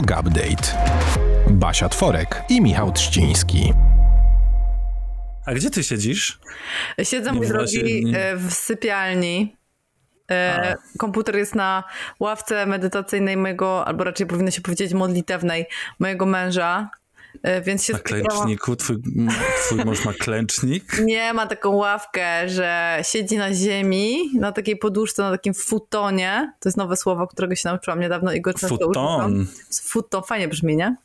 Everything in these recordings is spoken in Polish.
Yoga Update. Basia Tworek i Michał Trzciński. A gdzie ty siedzisz? Siedzę, mój drogi, e, w sypialni. E, komputer jest na ławce medytacyjnej mojego, albo raczej powinno się powiedzieć modlitewnej, mojego męża. E, więc się na klęczniku? Twój, twój mąż ma klęcznik? Nie, ma taką ławkę, że siedzi na ziemi, na takiej poduszce, na takim futonie. To jest nowe słowo, którego się nauczyłam niedawno i go często Futon. używam. Futon, fajnie brzmi, nie?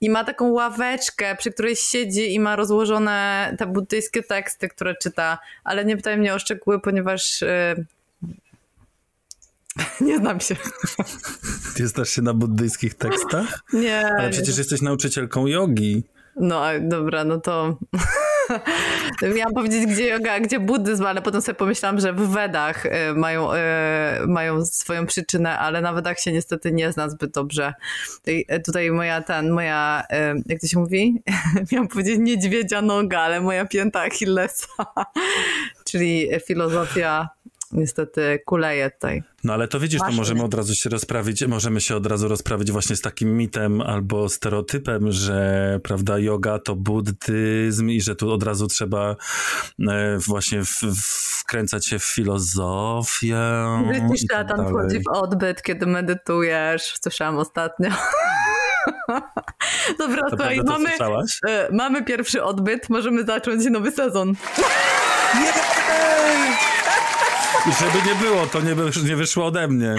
I ma taką ławeczkę, przy której siedzi i ma rozłożone te buddyjskie teksty, które czyta, ale nie pytaj mnie o szczegóły, ponieważ... Yy, nie znam się. Ty znasz się na buddyjskich tekstach? Nie. Ale przecież jesteś nauczycielką jogi. No dobra, no to miałam powiedzieć, gdzie yoga, gdzie buddyzm, ale potem sobie pomyślałam, że w Wedach y, mają, y, mają swoją przyczynę, ale na Wedach się niestety nie zna zbyt dobrze. Tutaj moja ten, moja, y, jak to się mówi? Miałam powiedzieć niedźwiedzia noga, ale moja pięta Achillesa, czyli filozofia niestety kuleje tutaj. No ale to widzisz, Właśnie. to możemy od razu się rozprawić, możemy się od razu rozprawić właśnie z takim mitem albo stereotypem, że prawda, yoga to buddyzm i że tu od razu trzeba e, właśnie w, wkręcać się w filozofię. Widzisz, tak tam wchodzi w odbyt, kiedy medytujesz, słyszałam ostatnio. Dobra, to słuchaj, mamy, e, mamy pierwszy odbyt, możemy zacząć nowy sezon. I żeby nie było, to nie, nie wyszło ode mnie.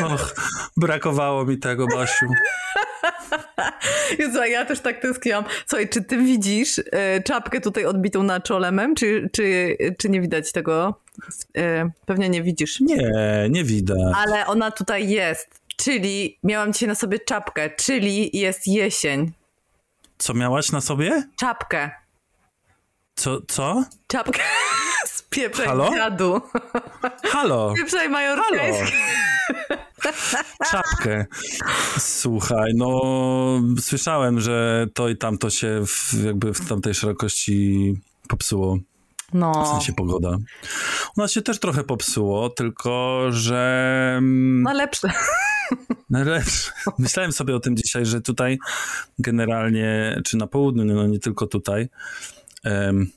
Och, brakowało mi tego, Basiu. Jezu, ja też tak tęskniłam. Słuchaj, czy ty widzisz y, czapkę tutaj odbitą na czolemem, czy, czy, czy nie widać tego? Y, pewnie nie widzisz. Nie, nie widać. Ale ona tutaj jest. Czyli miałam dzisiaj na sobie czapkę, czyli jest jesień. Co miałaś na sobie? Czapkę. Co? co? Czapkę z pieprzej Halo? dziadu. Halo? Pieprzej majorskiej. Czapkę. Słuchaj, no słyszałem, że to i tamto się w, jakby w tamtej szerokości popsuło. No. W sensie pogoda. U nas się też trochę popsuło, tylko że... Mm, no lepsze. Najlepsze. Myślałem sobie o tym dzisiaj, że tutaj generalnie, czy na południu, no nie tylko tutaj, um,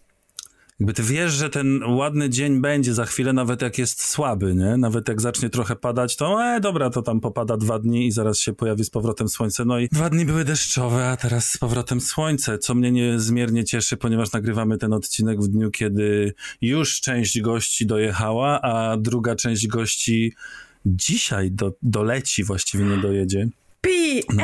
jakby ty wiesz, że ten ładny dzień będzie za chwilę, nawet jak jest słaby, nie? Nawet jak zacznie trochę padać, to e, dobra, to tam popada dwa dni i zaraz się pojawi z powrotem słońce. No i dwa dni były deszczowe, a teraz z powrotem słońce, co mnie niezmiernie cieszy, ponieważ nagrywamy ten odcinek w dniu, kiedy już część gości dojechała, a druga część gości dzisiaj do, doleci, właściwie nie dojedzie. P-A-R-T-Y!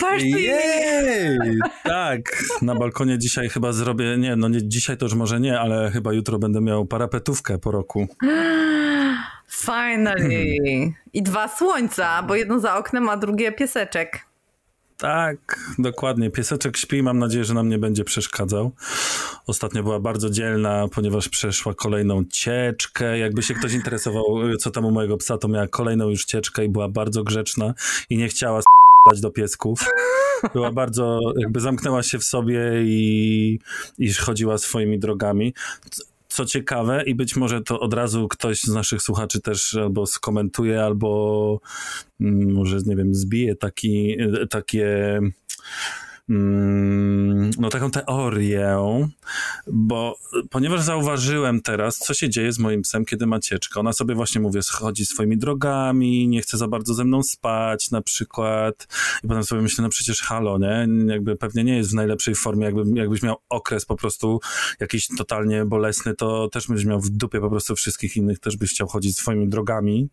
Party! Jej! Tak, na balkonie dzisiaj chyba zrobię, nie, no nie, dzisiaj to już może nie, ale chyba jutro będę miał parapetówkę po roku. Finally! I dwa słońca, bo jedno za oknem, a drugie pieseczek. Tak, dokładnie. Pieseczek śpi, mam nadzieję, że nam nie będzie przeszkadzał. Ostatnio była bardzo dzielna, ponieważ przeszła kolejną cieczkę. Jakby się ktoś interesował, co tam u mojego psa, to miała kolejną już cieczkę i była bardzo grzeczna i nie chciała dać do piesków. Była bardzo, jakby zamknęła się w sobie i, i chodziła swoimi drogami co ciekawe, i być może to od razu ktoś z naszych słuchaczy też albo skomentuje, albo mm, może, nie wiem, zbije taki, takie Mm, no taką teorię, bo ponieważ zauważyłem teraz, co się dzieje z moim psem, kiedy ma cieczkę. Ona sobie właśnie, mówię, schodzi swoimi drogami, nie chce za bardzo ze mną spać na przykład i potem sobie myślę, no przecież halo, nie? Jakby pewnie nie jest w najlepszej formie, jakby, jakbyś miał okres po prostu jakiś totalnie bolesny, to też byś miał w dupie po prostu wszystkich innych, też byś chciał chodzić swoimi drogami.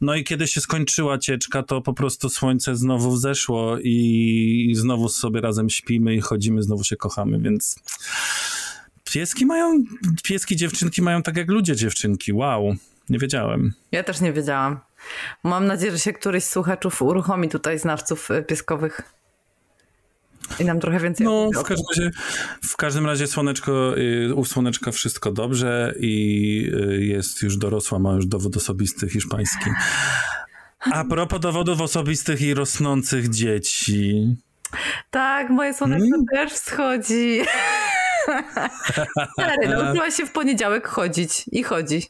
No i kiedy się skończyła cieczka, to po prostu słońce znowu zeszło i znowu sobie razem śpimy i chodzimy, znowu się kochamy, więc pieski mają, pieski dziewczynki mają tak jak ludzie dziewczynki, wow, nie wiedziałem. Ja też nie wiedziałam. Mam nadzieję, że się któryś z słuchaczów uruchomi tutaj znawców pieskowych. I nam trochę więcej. No, w każdym razie, w każdym razie słoneczko, y, u słoneczka wszystko dobrze i y, jest już dorosła, ma już dowód osobisty hiszpański. A propos dowodów osobistych i rosnących dzieci. Tak, moje słoneczko hmm? też wschodzi. Stary, nauczyła się w poniedziałek chodzić i chodzi.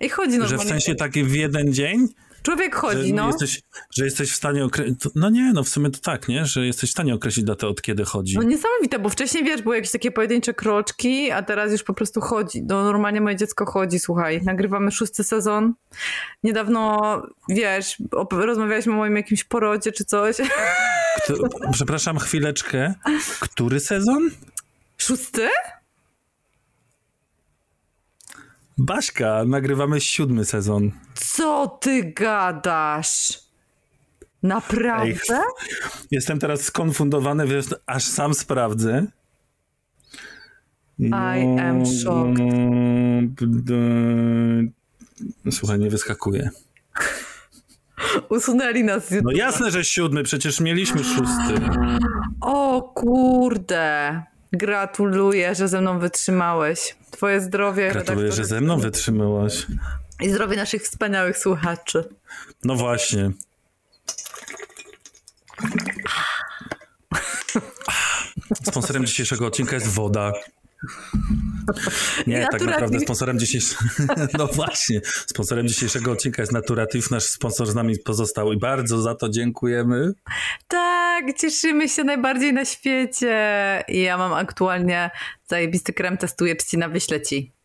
I chodzi Że normalnie. w sensie taki w jeden dzień? Człowiek Że chodzi, no. jesteś, że jesteś w stanie określić. No nie, no w sumie to tak, nie? Że jesteś w stanie określić datę od kiedy chodzi. No niesamowite, bo wcześniej wiesz, były jakieś takie pojedyncze kroczki, a teraz już po prostu chodzi. No normalnie moje dziecko chodzi, słuchaj. Nagrywamy szósty sezon. Niedawno, wiesz, rozmawialiśmy o moim jakimś porodzie czy coś. Kto, przepraszam, chwileczkę. Który sezon? Szósty? Baśka, nagrywamy siódmy sezon. Co ty gadasz? Naprawdę? Jestem teraz skonfundowany, wiesz, aż sam sprawdzę. I am shocked. Słuchaj, nie wyskakuje. Usunęli nas z No jasne, że siódmy, przecież mieliśmy szósty. O kurde. Gratuluję, że ze mną wytrzymałeś. Twoje zdrowie. Gratuluję, że ze mną wytrzymałaś. I zdrowie naszych wspaniałych słuchaczy. No właśnie. Sponsorem dzisiejszego odcinka jest woda. Nie, tak naprawdę sponsorem dzisiejszego... No właśnie. Sponsorem dzisiejszego odcinka jest Naturative. Nasz sponsor z nami pozostał i bardzo za to dziękujemy. Tak, cieszymy się najbardziej na świecie. I ja mam aktualnie zajebisty krem, testuję trzcina, wyślę ci.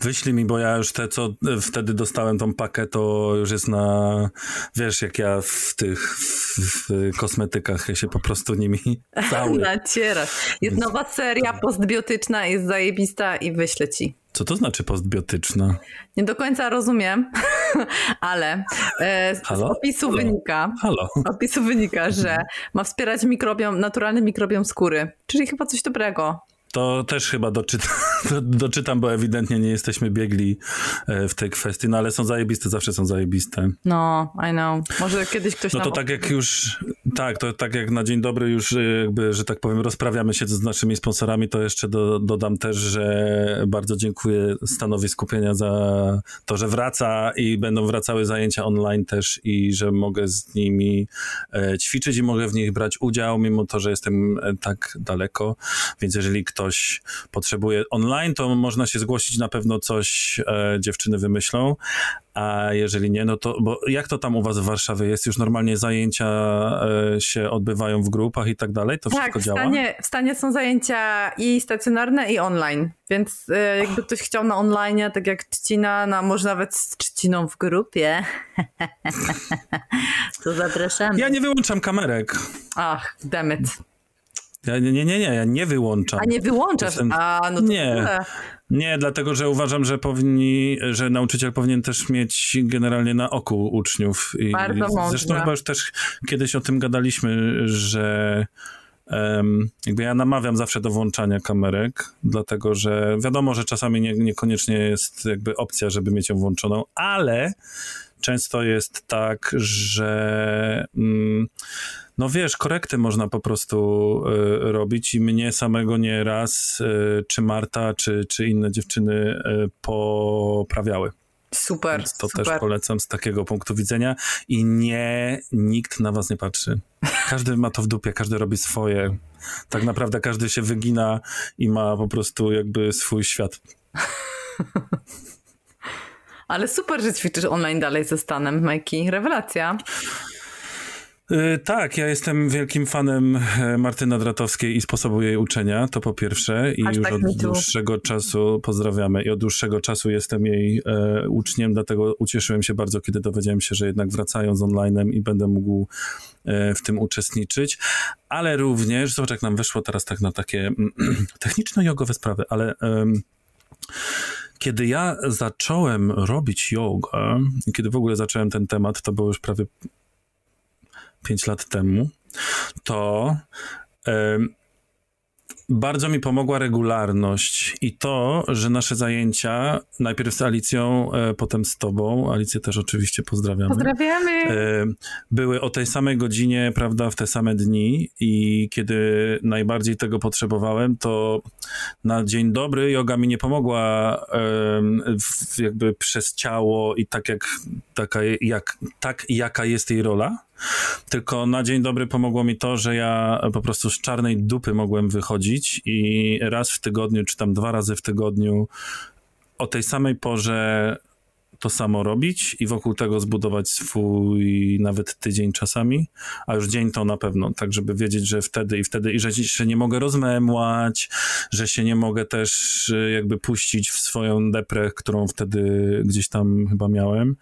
Wyślij mi, bo ja już te, co wtedy dostałem tą pakę, to już jest na... Wiesz, jak ja w tych w, w kosmetykach ja się po prostu nimi cały. Nacierasz. Jest nowa seria postbiotyczna, jest zajebista i wyślę ci. Co to znaczy postbiotyczna? Nie do końca rozumiem, ale e, z, z opisu Halo? wynika, Halo? opisu wynika, że ma wspierać mikrobiom, naturalny mikrobiom skóry. Czyli chyba coś dobrego. To też chyba doczytam, do, doczytam, bo ewidentnie nie jesteśmy biegli e, w tej kwestii, no ale są zajebiste, zawsze są zajebiste. No, I know. Może kiedyś ktoś No nam to tak jak już, tak, to tak jak na dzień dobry już e, jakby, że tak powiem, rozprawiamy się z naszymi sponsorami, to jeszcze do, dodam też, że bardzo dziękuję Stanowi Skupienia za to, że wraca i będą wracały zajęcia online też i że mogę z nimi e, ćwiczyć i mogę w nich brać udział, mimo to, że jestem tak daleko, więc jeżeli ktoś potrzebuje online, to można się zgłosić, na pewno coś e, dziewczyny wymyślą, a jeżeli nie, no to, bo jak to tam u was w Warszawie jest? Już normalnie zajęcia e, się odbywają w grupach i tak dalej? To Tak, wszystko w działa? stanie, w stanie są zajęcia i stacjonarne, i online. Więc e, jakby ktoś chciał na online, tak jak trzcina, na, może nawet z trzciną w grupie, to zapraszamy. Ja nie wyłączam kamerek. Ach, dammit. Ja, nie, nie, nie, ja nie wyłączam. A nie wyłączasz? Jestem- A, no to Nie. tyle. Nie, dlatego że uważam, że powinni, że nauczyciel powinien też mieć generalnie na oku uczniów. I Bardzo mądrze. Zresztą chyba już też kiedyś o tym gadaliśmy, że em, jakby ja namawiam zawsze do włączania kamerek, dlatego że wiadomo, że czasami nie, niekoniecznie jest jakby opcja, żeby mieć ją włączoną, ale często jest tak, że mm, no wiesz, korekty można po prostu y, robić i mnie samego nie raz, y, czy Marta, czy, czy inne dziewczyny y, poprawiały. Super, Więc to super. też polecam z takiego punktu widzenia i nie, nikt na was nie patrzy. Każdy ma to w dupie, każdy robi swoje. Tak naprawdę każdy się wygina i ma po prostu jakby swój świat. Ale super, że ćwiczysz online dalej ze Stanem, Majki. Rewelacja. Y, Tak, ja jestem wielkim fanem e, Martyna Dratowskiej i sposobu jej uczenia, to po pierwsze. I Hashtag już me od dłuższego czasu pozdrawiamy. I od dłuższego czasu jestem jej e, uczniem, dlatego ucieszyłem się bardzo, kiedy dowiedziałem się, że jednak wracają z online'em i będę mógł e, w tym uczestniczyć. Ale również, zobacz jak nam weszło teraz tak na takie mm, techniczno-jogowe sprawy, ale... em, kiedy ja zacząłem robić i kiedy w ogóle zacząłem ten temat, to było już prawie 5 lat temu, to bardzo mi pomogła regularność i to, że nasze zajęcia, najpierw z Alicją, e, potem z tobą, Alicję też oczywiście pozdrawiamy, Pozdrawiamy. e, były o tej samej godzinie, prawda, w te same dni i kiedy najbardziej tego potrzebowałem, to na dzień dobry yoga mi nie pomogła w, jakby przez ciało i tak jak, taka, jak, tak jaka jest jej rola, tylko na dzień dobry pomogło mi to, że ja po prostu z czarnej dupy mogłem wychodzić i raz w tygodniu, czy tam dwa razy w tygodniu o tej samej porze to samo robić i wokół tego zbudować swój nawet tydzień czasami, a już dzień to na pewno, tak żeby wiedzieć, że wtedy i wtedy i że się nie mogę rozmemłać, że się nie mogę też y, jakby puścić w swoją deprę, którą wtedy gdzieś tam chyba miałem.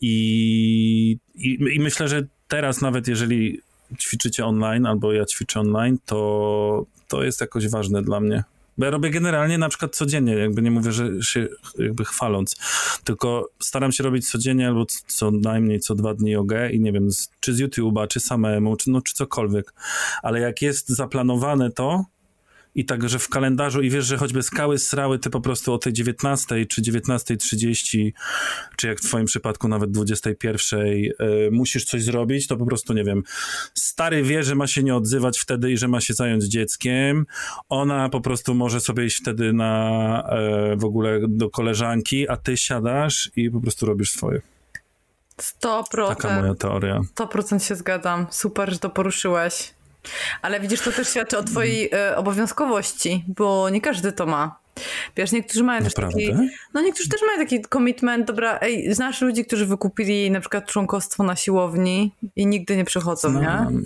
I, i, i myślę, że teraz nawet jeżeli ćwiczycie online albo ja ćwiczę online, to to jest jakoś ważne dla mnie. Bo ja robię generalnie na przykład codziennie, jakby nie mówię, że się jakby chwaląc, tylko staram się robić codziennie albo co najmniej co dwa dni jogę i nie wiem, czy z YouTube'a, czy samemu, czy, no, czy cokolwiek. Ale jak jest zaplanowane to, i także w kalendarzu i wiesz, że choćby skały srały ty po prostu o tej 19 czy 19.30, czy jak w twoim przypadku nawet 21 y, musisz coś zrobić, to po prostu nie wiem, stary wie, że ma się nie odzywać wtedy i że ma się zająć dzieckiem, ona po prostu może sobie iść wtedy na y, w ogóle do koleżanki, a ty siadasz i po prostu robisz swoje. 100%. Taka moja teoria. 100% się zgadzam. Super, że to poruszyłeś. Ale widzisz, to też świadczy o twojej e, obowiązkowości, bo nie każdy to ma. Wiesz, niektórzy mają też taki... No niektórzy też mają taki commitment, dobra, ej, znasz ludzi, którzy wykupili na przykład członkostwo na siłowni i nigdy nie przychodzą, Znam. nie?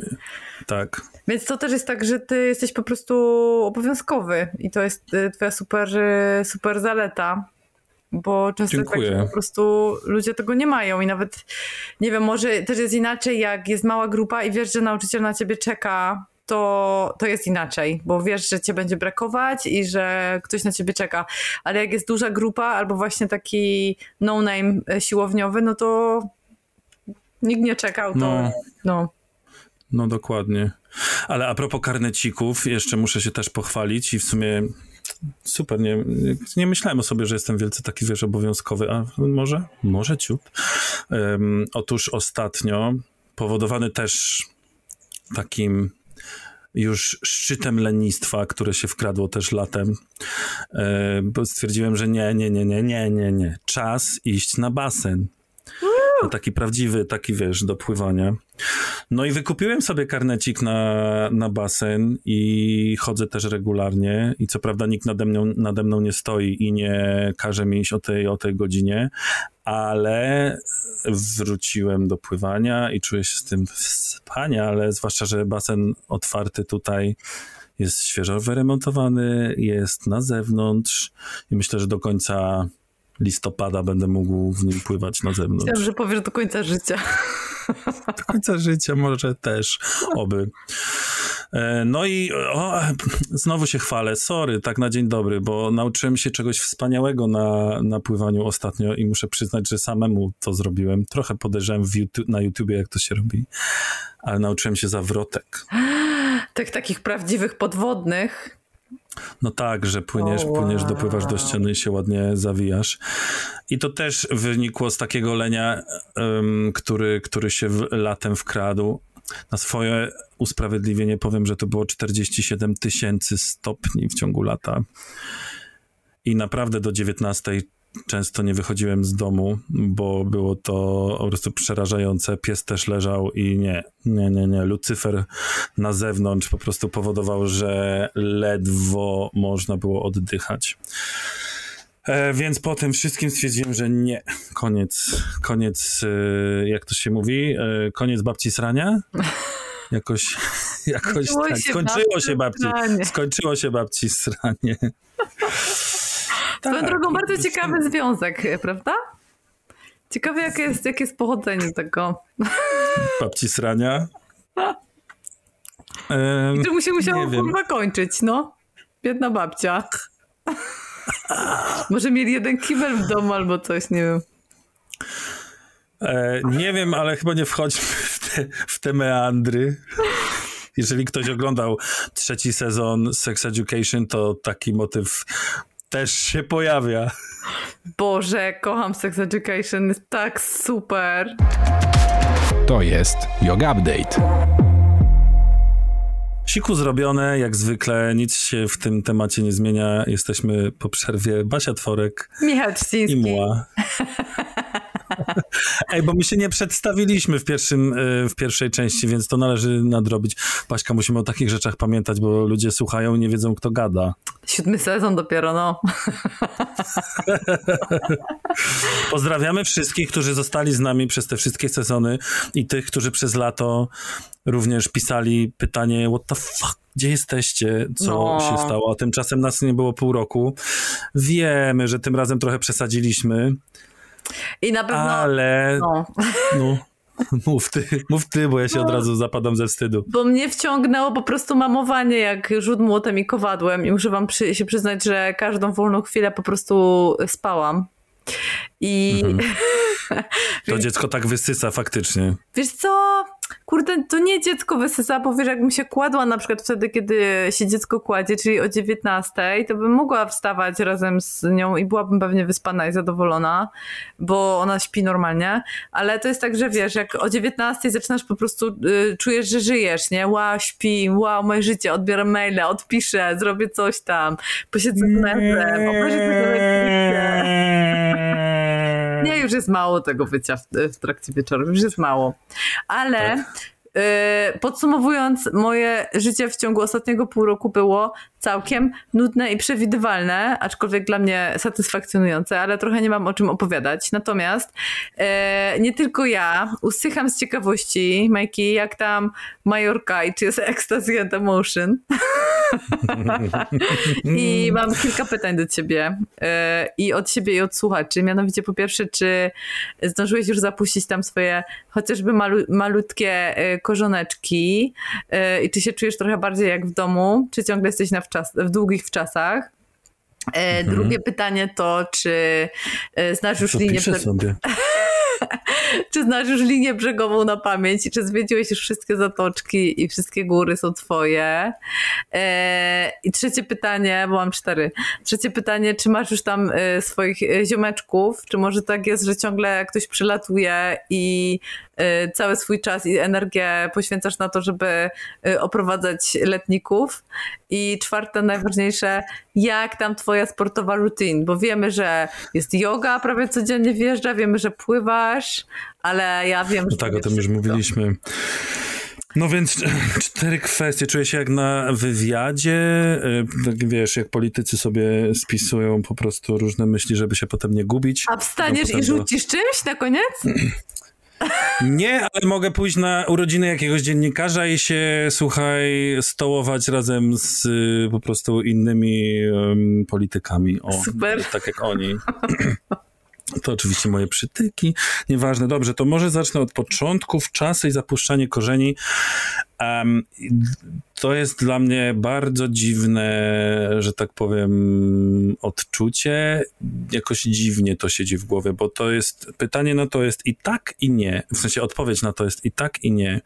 Tak. Więc to też jest tak, że ty jesteś po prostu obowiązkowy i to jest e, twoja super, super zaleta bo często tak, po prostu ludzie tego nie mają i nawet, nie wiem, może też jest inaczej, jak jest mała grupa i wiesz, że nauczyciel na ciebie czeka, to, to jest inaczej, bo wiesz, że cię będzie brakować i że ktoś na ciebie czeka. Ale jak jest duża grupa albo właśnie taki no-name e, siłowniowy, no to nikt nie czekał, to no. no. No dokładnie. Ale a propos karnecików, jeszcze muszę się też pochwalić i w sumie super, nie, nie myślałem o sobie, że jestem wielce taki, wiesz, obowiązkowy, a może? Może ciut. Um, otóż ostatnio, powodowany też takim już szczytem lenistwa, które się wkradło też latem, e, bo stwierdziłem, że nie, nie, nie, nie, nie, nie, nie. Czas iść na basen. Taki prawdziwy, taki wiesz, do pływania. No i wykupiłem sobie karnecik na, na basen i chodzę też regularnie i co prawda nikt nade mną, nade mną nie stoi i nie każe mi iść o tej, o tej godzinie, ale wróciłem do pływania i czuję się z tym wspaniale, zwłaszcza, że basen otwarty tutaj jest świeżo wyremontowany, jest na zewnątrz i myślę, że do końca listopada będę mógł w nim pływać na zewnątrz. Myślałem, że powiesz do końca życia. Do końca życia może też, oby. E, no i o, znowu się chwalę, sorry, tak na dzień dobry, bo nauczyłem się czegoś wspaniałego na, na pływaniu ostatnio i muszę przyznać, że samemu to zrobiłem. Trochę podejrzałem YouTube, na YouTubie, jak to się robi, ale nauczyłem się zawrotek. Tych takich prawdziwych podwodnych. No tak, że płyniesz, oh, wow. płyniesz, dopływasz do ściany i się ładnie zawijasz. I to też wynikło z takiego lenia, um, który, który się w, latem wkradł. Na swoje usprawiedliwienie powiem, że to było 47 tysięcy stopni w ciągu lata. I naprawdę do 19 często nie wychodziłem z domu, bo było to po prostu przerażające. Pies też leżał i nie, nie, nie, nie. Lucyfer na zewnątrz po prostu powodował, że ledwo można było oddychać. E, więc po tym wszystkim stwierdziłem, że nie, koniec, koniec, e, jak to się mówi, e, koniec babci srania. Jakoś, jakoś tak, skończyło się babci, skończyło się babci sranie. Swoją tak, drogą bardzo ciekawy związek, prawda? Ciekawe, jakie jest, jakie jest pochodzenie tego. Babci srania. I to mu się musiało kurwa kończyć, no. Biedna babcia. Może mieli jeden kibel w domu albo coś, nie wiem. E, nie wiem, ale chyba nie wchodźmy w te, w te meandry. Jeżeli ktoś oglądał trzeci sezon Sex Education, to taki motyw też się pojawia. Boże, kocham Sex Education, jest tak super. To jest Yoga Update. Siku zrobione, jak zwykle, nic się w tym temacie nie zmienia. Jesteśmy po przerwie Basia Tworek Michał Czciński. i Mła. Ej, bo my się nie przedstawiliśmy w, pierwszym, w pierwszej części, więc to należy nadrobić. Paśka, musimy o takich rzeczach pamiętać, bo ludzie słuchają i nie wiedzą, kto gada. Siódmy sezon dopiero, no. Pozdrawiamy wszystkich, którzy zostali z nami przez te wszystkie sezony i tych, którzy przez lato również pisali pytanie, what the fuck, gdzie jesteście, co no. się stało, tymczasem nas nie było pół roku. Wiemy, że tym razem trochę przesadziliśmy. I na pewno... Ale... No. no. Mów ty, mów ty, bo ja się no, od razu zapadam ze wstydu. Bo mnie wciągnęło po prostu mamowanie jak rzut młotem i kowadłem i muszę wam przy, się przyznać, że każdą wolną chwilę po prostu spałam. I... Mhm. To dziecko tak wysysa faktycznie. Wiesz co? Kurde, to nie dziecko wysysa, bo wiesz, jakbym się kładła na przykład wtedy, kiedy się dziecko kładzie, czyli o 19, to bym mogła wstawać razem z nią i byłabym pewnie wyspana i zadowolona, bo ona śpi normalnie, ale to jest tak, że wiesz, jak o 19 zaczynasz po prostu, y, czujesz, że żyjesz, nie? Wow, śpi, wow, moje życie, odbieram maile, odpiszę, zrobię coś tam, posiedzę z mężem, obejrzę nie, już jest mało tego wycia w, w trakcie wieczoru, już jest mało. Ale tak. Y, podsumowując, moje życie w ciągu ostatniego pół roku było całkiem nudne i przewidywalne, aczkolwiek dla mnie satysfakcjonujące, ale trochę nie mam o czym opowiadać. Natomiast e, nie tylko ja usycham z ciekawości, Majki, jak tam Majorka i czy jest ecstasy and emotion. I mam kilka pytań do ciebie e, i od siebie i od słuchaczy. Mianowicie po pierwsze, czy zdążyłeś już zapuścić tam swoje chociażby malu, malutkie korzoneczki e, i czy się czujesz trochę bardziej jak w domu, czy ciągle jesteś na wczas, w długich wczasach? Mhm. Drugie pytanie to, czy znasz już linię... sobie. czy znasz już linię brzegową na pamięć i czy zwiedziłeś już wszystkie zatoczki i wszystkie góry są twoje? E, I trzecie pytanie, bo mam cztery. Trzecie pytanie, czy masz już tam e, swoich e, ziomeczków? Czy może tak jest, że ciągle ktoś przylatuje i cały swój czas i energię poświęcasz na to, żeby oprowadzać letników? I czwarte, najważniejsze, jak tam twoja sportowa routine? Bo wiemy, że jest yoga, prawie codziennie wjeżdża, wiemy, że pływasz, ale ja wiem, no że... tak, o tym już mówiliśmy. No więc cztery kwestie. Czuję się jak na wywiadzie. Y, tak wiesz, jak politycy sobie spisują po prostu różne myśli, żeby się potem nie gubić. A wstaniesz i rzucisz do... czymś na koniec? Nie, ale mogę pójść na urodziny jakiegoś dziennikarza i się, słuchaj, stołować razem z y, po prostu innymi um, politykami. O, Super. Tak jak oni. To oczywiście moje przytyki. Nieważne, dobrze, to może zacznę od początków, czasy i zapuszczanie korzeni. Um, to jest dla mnie bardzo dziwne, że tak powiem, odczucie. Jakoś dziwnie to siedzi w głowie, bo to jest pytanie na to jest i tak, i nie. W sensie odpowiedź na to jest i tak, i nie.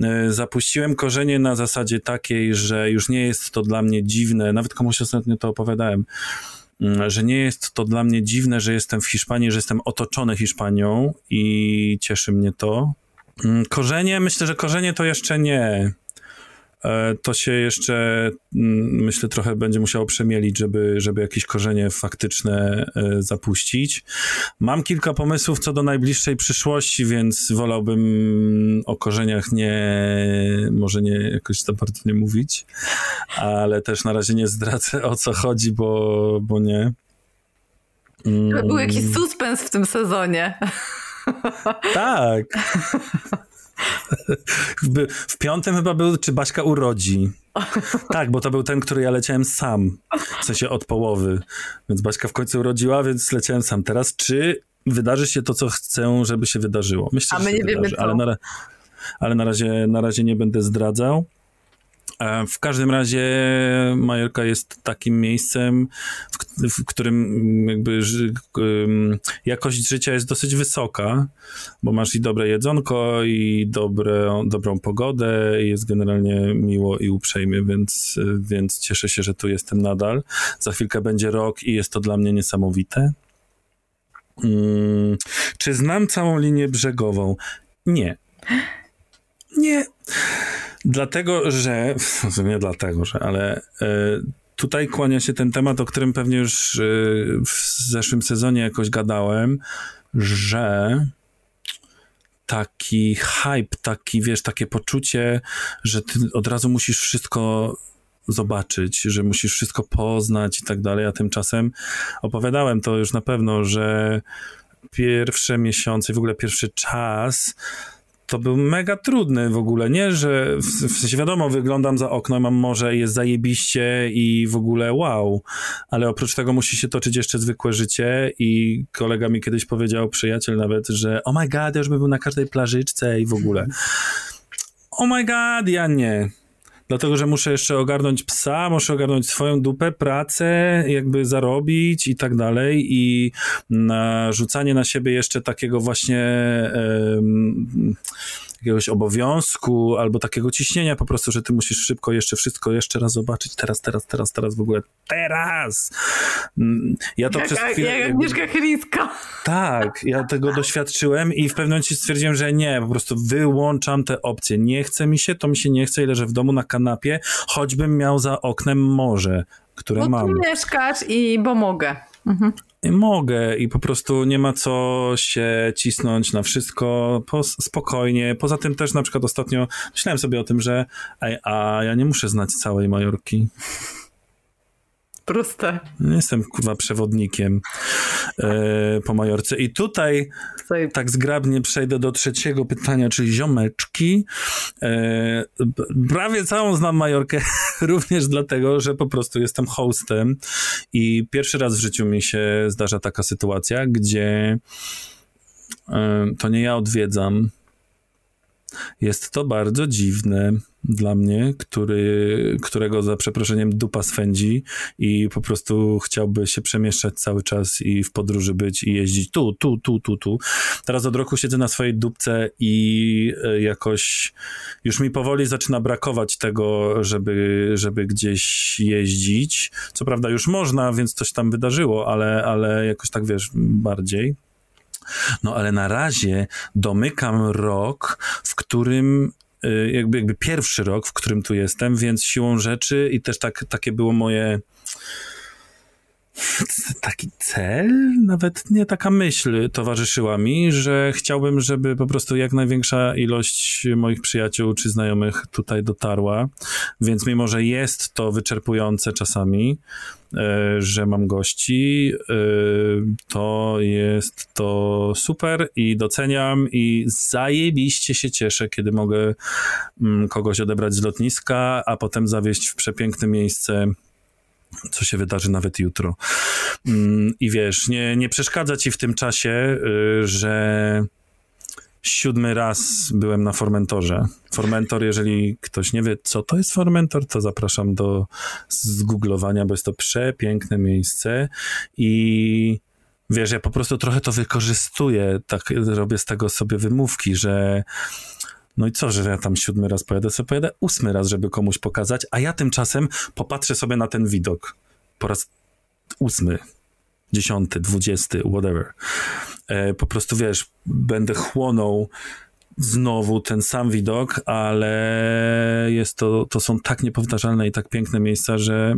E, zapuściłem korzenie na zasadzie takiej, że już nie jest to dla mnie dziwne. Nawet komuś ostatnio to opowiadałem że nie jest to dla mnie dziwne, że jestem w Hiszpanii, że jestem otoczony Hiszpanią i cieszy mnie to. Mm, korzenie, myślę, że korzenie to jeszcze nie. E, to się jeszcze, mm, myślę, trochę będzie musiało przemielić, żeby, żeby jakieś korzenie faktyczne e, zapuścić. Mam kilka pomysłów co do najbliższej przyszłości, więc wolałbym o korzeniach nie, może nie jakoś za bardzo nie mówić, ale też na razie nie zdradzę o co chodzi, bo, bo nie. Był jakiś suspens w tym sezonie. Tak. w piątym chyba był, czy Baśka urodzi. Tak, bo to był ten, który ja leciałem sam. W sensie od połowy. Więc Baśka w końcu urodziła, więc leciałem sam. Teraz czy wydarzy się to, co chcę, żeby się wydarzyło? Myślę, A my nie wydarzy, wiemy co. Ale, na, ale na, razie, na razie nie będę zdradzał. E, w każdym razie Majorka jest takim miejscem, w, którym jakby jakość życia jest dosyć wysoka, bo masz i dobre jedzonko, i dobre, dobrą pogodę, i jest generalnie miło i uprzejmie, więc, więc cieszę się, że tu jestem nadal. Za chwilkę będzie rok i jest to dla mnie niesamowite. Hmm. Czy znam całą linię brzegową? Nie. Nie. Dlatego, że, nie dlatego, że, ale e, tutaj kłania się ten temat, o którym pewnie już e, w zeszłym sezonie jakoś gadałem, że taki hype, taki, wiesz, takie poczucie, że ty od razu musisz wszystko zobaczyć, że musisz wszystko poznać i tak dalej, a tymczasem opowiadałem to już na pewno, że pierwsze miesiące, w ogóle pierwszy czas to był mega trudny w ogóle, nie, że w, w sensie wiadomo, wyglądam za okno, mam morze, jest zajebiście i w ogóle wow, ale oprócz tego musi się toczyć jeszcze zwykłe życie i kolega mi kiedyś powiedział, przyjaciel nawet, że oh my god, ja już bym był na każdej plażyczce i w ogóle. Oh my god, ja nie dlatego że muszę jeszcze ogarnąć psa, muszę ogarnąć swoją dupę, pracę, jakby zarobić i tak dalej. I narzucanie na siebie jeszcze takiego właśnie jakiegoś obowiązku albo takiego ciśnienia po prostu, że ty musisz szybko jeszcze wszystko jeszcze raz zobaczyć, teraz, teraz, teraz, teraz w ogóle, teraz! Mm, ja to jak, przez chwilę... Jak Agnieszka Chylińska. Tak, ja tego doświadczyłem i w pewnym momencie stwierdziłem, że nie, po prostu wyłączam te opcje. Nie chce mi się, to mi się nie chce, ile że w domu na kanapie, choćbym miał za oknem morze, które bo mam. Bo mieszkasz i bo mogę. Mhm mogę i po prostu nie ma co się cisnąć na wszystko po, spokojnie. Poza tym też na przykład ostatnio myślałem sobie o tym, że a, a ja nie muszę znać całej Majorki. Proste. Nie jestem kurwa przewodnikiem e, po Majorce. I tutaj tak zgrabnie przejdę do trzeciego pytania, czyli ziomeczki. E, prawie całą znam Majorkę, również dlatego, że po prostu jestem hostem i pierwszy raz w życiu mi się zdarza taka sytuacja, gdzie e, to nie ja odwiedzam. Jest to bardzo dziwne dla mnie, który, którego za przeproszeniem dupa swędzi i po prostu chciałby się przemieszczać cały czas i w podróży być i jeździć tu, tu, tu, tu, tu. Teraz od roku siedzę na swojej dupce i e, jakoś już mi powoli zaczyna brakować tego, żeby, żeby gdzieś jeździć. Co prawda już można, więc coś tam wydarzyło, ale, ale jakoś tak wiesz, bardziej. No ale na razie domykam rok, w którym jakby, jakby pierwszy rok, w którym tu jestem, więc siłą rzeczy i też tak, takie było moje taki cel, nawet nie taka myśl towarzyszyła mi, że chciałbym, żeby po prostu jak największa ilość moich przyjaciół czy znajomych tutaj dotarła, więc mimo, że jest to wyczerpujące czasami, e, że mam gości, e, to jest to super i doceniam i zajebiście się cieszę, kiedy mogę mm, kogoś odebrać z lotniska, a potem zawieźć w przepiękne miejsce co się wydarzy nawet jutro. Mm, I wiesz, nie, nie przeszkadza ci w tym czasie, y, że siódmy raz byłem na Formentorze. Formentor, jeżeli ktoś nie wie, co to jest Formentor, to zapraszam do zgooglowania, bo jest to przepiękne miejsce i wiesz, ja po prostu trochę to wykorzystuję, tak robię z tego sobie wymówki, że no i co, że ja tam siódmy raz pojadę, sobie pojadę ósmy raz, żeby komuś pokazać, a ja tymczasem popatrzę sobie na ten widok po raz ósmy, dziesiąty, dwudziesty, whatever. E, po prostu, wiesz, będę chłonął znowu ten sam widok, ale jest to, to są tak niepowtarzalne i tak piękne miejsca, że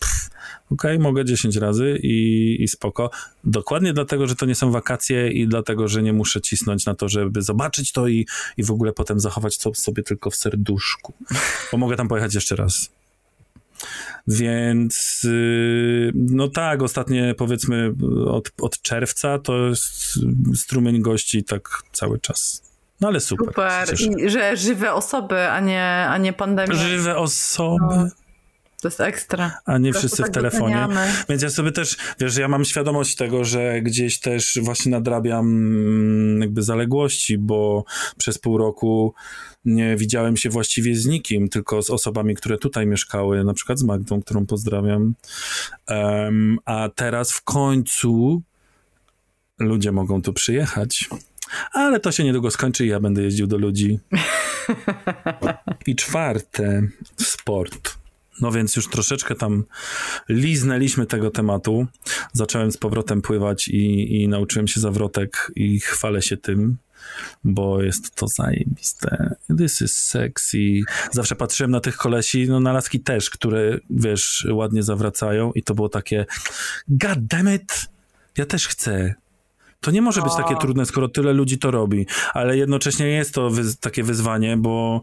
pff, okej, okay, mogę 10 razy i, i spoko. Dokładnie dlatego, że to nie są wakacje i dlatego, że nie muszę cisnąć na to, żeby zobaczyć to i, i w ogóle potem zachować to sobie tylko w serduszku. Bo mogę tam pojechać jeszcze raz. Więc yy, no tak, ostatnie powiedzmy od, od czerwca to jest strumień gości tak cały czas. No ale super. Super, że żywe osoby, a nie, a nie pandemia. Żywe osoby. No. To jest ekstra. A nie wszyscy tak w telefonie. Doceniamy. Więc ja sobie też, wiesz, ja mam świadomość tego, że gdzieś też właśnie nadrabiam mm, jakby zaległości, bo przez pół roku nie widziałem się właściwie z nikim, tylko z osobami, które tutaj mieszkały, na przykład z Magdą, którą pozdrawiam. Um, a teraz w końcu ludzie mogą tu przyjechać. Ale to się niedługo skończy i ja będę jeździł do ludzi. I czwarte, sport. No więc już troszeczkę tam liznęliśmy tego tematu. Zacząłem z powrotem pływać i, i nauczyłem się zawrotek i chwalę się tym, bo jest to zajebiste. This is sexy. Zawsze patrzyłem na tych kolesi, no na laski też, które, wiesz, ładnie zawracają i to było takie god damn it, ja też chcę. To nie może być takie trudne, skoro tyle ludzi to robi, ale jednocześnie jest to takie wyzwanie, bo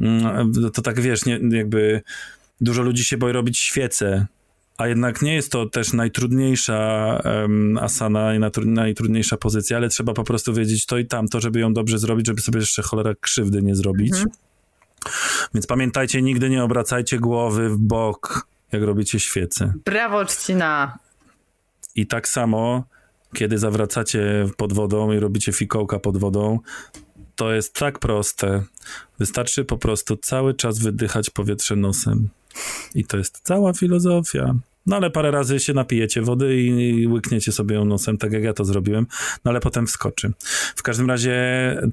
mm, to tak wiesz, nie, jakby dużo ludzi się boi robić świece, a jednak nie jest to też najtrudniejsza um, asana i najtrudniejsza pozycja, ale trzeba po prostu wiedzieć to i tamto, żeby ją dobrze zrobić, żeby sobie jeszcze cholera krzywdy nie zrobić. Mhm. Więc pamiętajcie, nigdy nie obracajcie głowy w bok, jak robicie świece. Brawo, Czcina! I tak samo, kiedy zawracacie pod wodą i robicie fikołka pod wodą, to jest tak proste. Wystarczy po prostu cały czas wydychać powietrze nosem. I to jest cała filozofia. No ale parę razy się napijecie wody i, łykniecie sobie ją nosem, tak jak ja to zrobiłem, no ale potem wskoczy. W każdym razie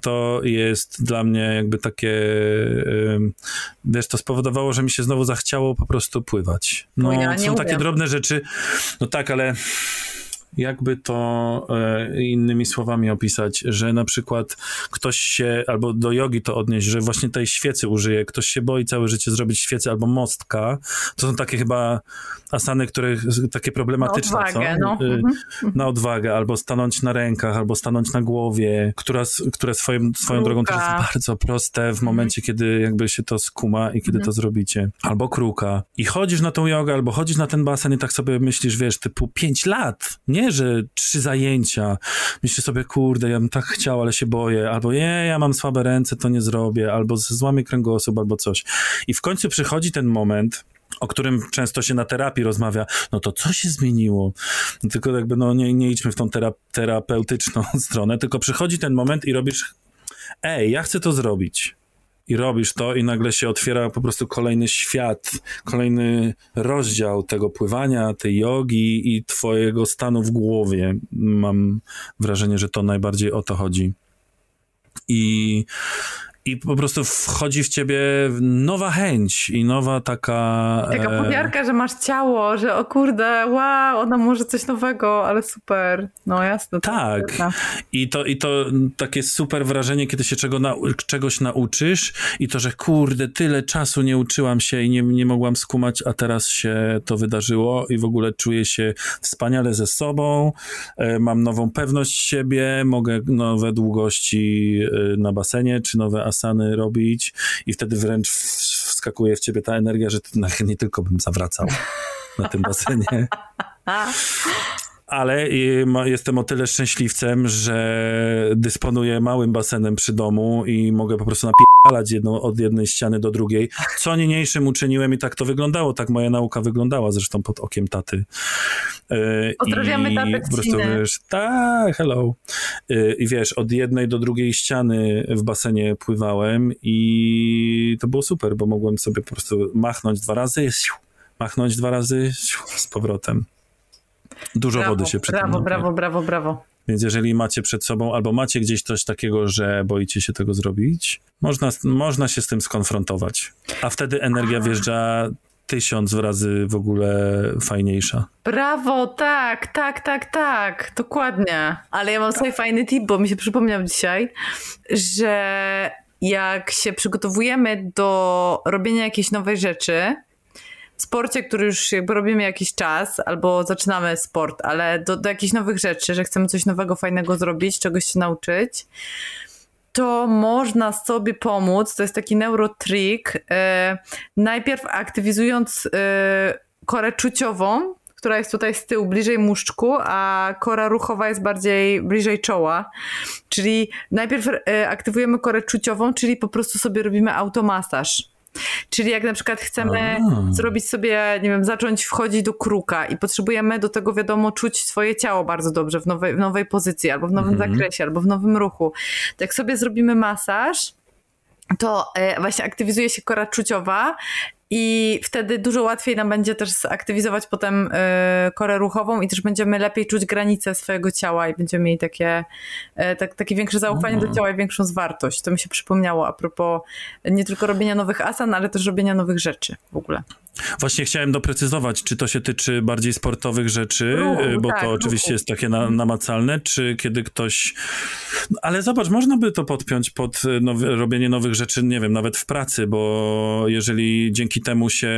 to jest dla mnie jakby takie, wiesz, to spowodowało, że mi się znowu zachciało po prostu pływać. No, no ja są takie drobne rzeczy, no tak, ale jakby to e, innymi słowami opisać, że na przykład ktoś się, albo do jogi to odnieść, że właśnie tej świecy użyje, ktoś się boi całe życie zrobić świecę albo mostka, to są takie chyba asany, które takie problematyczne, na odwagę, co? No. Y, mhm. Na odwagę, albo stanąć na rękach, albo stanąć na głowie, która, które swoim, swoją drogą też jest bardzo proste w mhm. momencie, kiedy jakby się to skuma i kiedy to mhm. zrobicie. Albo kruka. I chodzisz na tą jogę, albo chodzisz na ten basen i tak sobie myślisz, wiesz, typu 5 lat, nie, że trzy zajęcia. Myślisz sobie, kurde, ja bym tak chciał, ale się boję, albo nie, ja mam słabe ręce, to nie zrobię, albo złamię kręgosłup, albo coś. I w końcu przychodzi ten moment, o którym często się na terapii rozmawia, no to co się zmieniło? Tylko jakby, no nie, nie idźmy w tą tera terapeutyczną stronę, tylko przychodzi ten moment i robisz, ej, ja chcę to zrobić. I robisz to i nagle się otwiera po prostu kolejny świat, kolejny rozdział tego pływania, tej jogi i twojego stanu w głowie. Mam wrażenie, że to najbardziej o to chodzi. I i po prostu wchodzi w ciebie nowa chęć i nowa taka... Taka e, powiarka, że masz ciało, że o kurde, wow, ona może coś nowego, ale super. No jasne. Tak. I to, I to takie super wrażenie, kiedy się czego na, czegoś nauczysz i to, że kurde, tyle czasu nie uczyłam się i nie, nie mogłam skumać, a teraz się to wydarzyło i w ogóle czuję się wspaniale ze sobą, e, mam nową pewność siebie, mogę nowe długości e, na basenie, czy nowe asany robić i wtedy wręcz wskakuje w ciebie ta energia, że nie tylko bym zawracał na tym basenie. ale jestem o tyle szczęśliwcem, że dysponuję małym basenem przy domu i mogę po prostu napierdalać jedną, od jednej ściany do drugiej. Co niniejszym uczyniłem i tak to wyglądało, tak moja nauka wyglądała zresztą pod okiem taty. E, Pozdrawiamy tatę po prostu wiesz, tak, hello. E, I wiesz, od jednej do drugiej ściany w basenie pływałem i to było super, bo mogłem sobie po prostu machnąć dwa razy, machnąć dwa razy z powrotem. Dużo brawo, wody się przy Brawo, brawo, brawo, brawo. Więc jeżeli macie przed sobą, albo macie gdzieś coś takiego, że boicie się tego zrobić, można, można się z tym skonfrontować. A wtedy energia wjeżdża tysiąc razy w ogóle fajniejsza. Brawo, tak, tak, tak, tak, dokładnie. Ale ja mam sobie fajny tip, bo mi się przypomniał dzisiaj, że jak się przygotowujemy do robienia jakiejś nowej rzeczy, sporcie, który już jakby robimy jakiś czas, albo zaczynamy sport, ale do, do jakichś nowych rzeczy, że chcemy coś nowego, fajnego zrobić, czegoś się nauczyć, to można sobie pomóc. To jest taki neurotrik. Yy, najpierw aktywizując yy, korę czuciową, która jest tutaj z tyłu, bliżej muszczku, a kora ruchowa jest bardziej bliżej czoła. Czyli najpierw yy, aktywujemy korę czuciową, czyli po prostu sobie robimy automasaż Czyli jak na przykład chcemy A. zrobić sobie, nie wiem, zacząć wchodzić do kruka i potrzebujemy do tego, wiadomo, czuć swoje ciało bardzo dobrze w nowej, w nowej pozycji, albo w nowym mhm. zakresie, albo w nowym ruchu. To jak sobie zrobimy masaż, to e, właśnie aktywizuje się kora czuciowa i wtedy dużo łatwiej nam będzie też zaktywizować potem y, korę ruchową i też będziemy lepiej czuć granice swojego ciała i będziemy mieli takie, y, tak, takie większe zaufanie do ciała i większą zwartość. To mi się przypomniało a propos nie tylko robienia nowych asan, ale też robienia nowych rzeczy w ogóle. Właśnie chciałem doprecyzować, czy to się tyczy bardziej sportowych rzeczy, ruchu, bo tak, to oczywiście ruchu. jest takie na, namacalne, czy kiedy ktoś. Ale zobacz, można by to podpiąć pod nowy, robienie nowych rzeczy, nie wiem, nawet w pracy, bo jeżeli dzięki dzięki temu się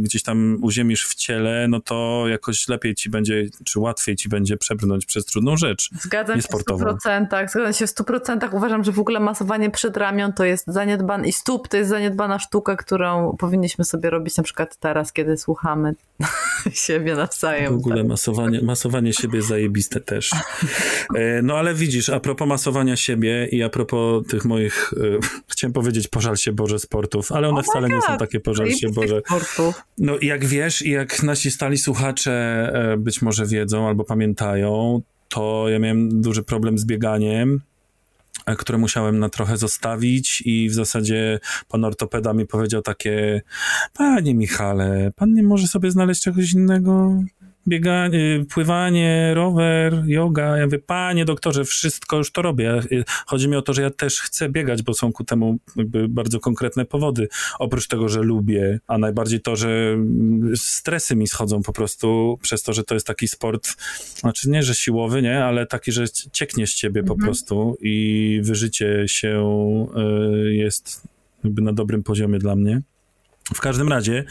gdzieś tam uziemisz w ciele, no to jakoś lepiej ci będzie, czy łatwiej ci będzie przebrnąć przez trudną rzecz. Zgadzam się w 100%. Zgadzam się w 100%. Uważam, że w ogóle masowanie przedramion to jest zaniedbane i stóp to jest zaniedbana sztuka, którą powinniśmy sobie robić na przykład teraz, kiedy słuchamy siebie nawzajem. W ogóle masowanie, masowanie siebie zajebiste też. E, no ale widzisz, a propos masowania siebie i a propos tych moich, e, chciałem powiedzieć pożal się Boże sportów, ale one oh wcale nie są takie pożal się Boże. No jak wiesz i jak nasi stali słuchacze e, być może wiedzą albo pamiętają, to ja miałem duży problem z bieganiem które musiałem na trochę zostawić i w zasadzie pan ortopeda mi powiedział takie, panie Michale, pan nie może sobie znaleźć czegoś innego? Bieganie, pływanie, rower, yoga. Ja mówię, panie doktorze, wszystko już to robię. Chodzi mi o to, że ja też chcę biegać, bo są ku temu jakby bardzo konkretne powody. Oprócz tego, że lubię, a najbardziej to, że stresy mi schodzą po prostu przez to, że to jest taki sport, znaczy nie, że siłowy, nie, ale taki, że cieknie z ciebie mhm. po prostu i wyżycie się y, jest jakby na dobrym poziomie dla mnie. W każdym razie,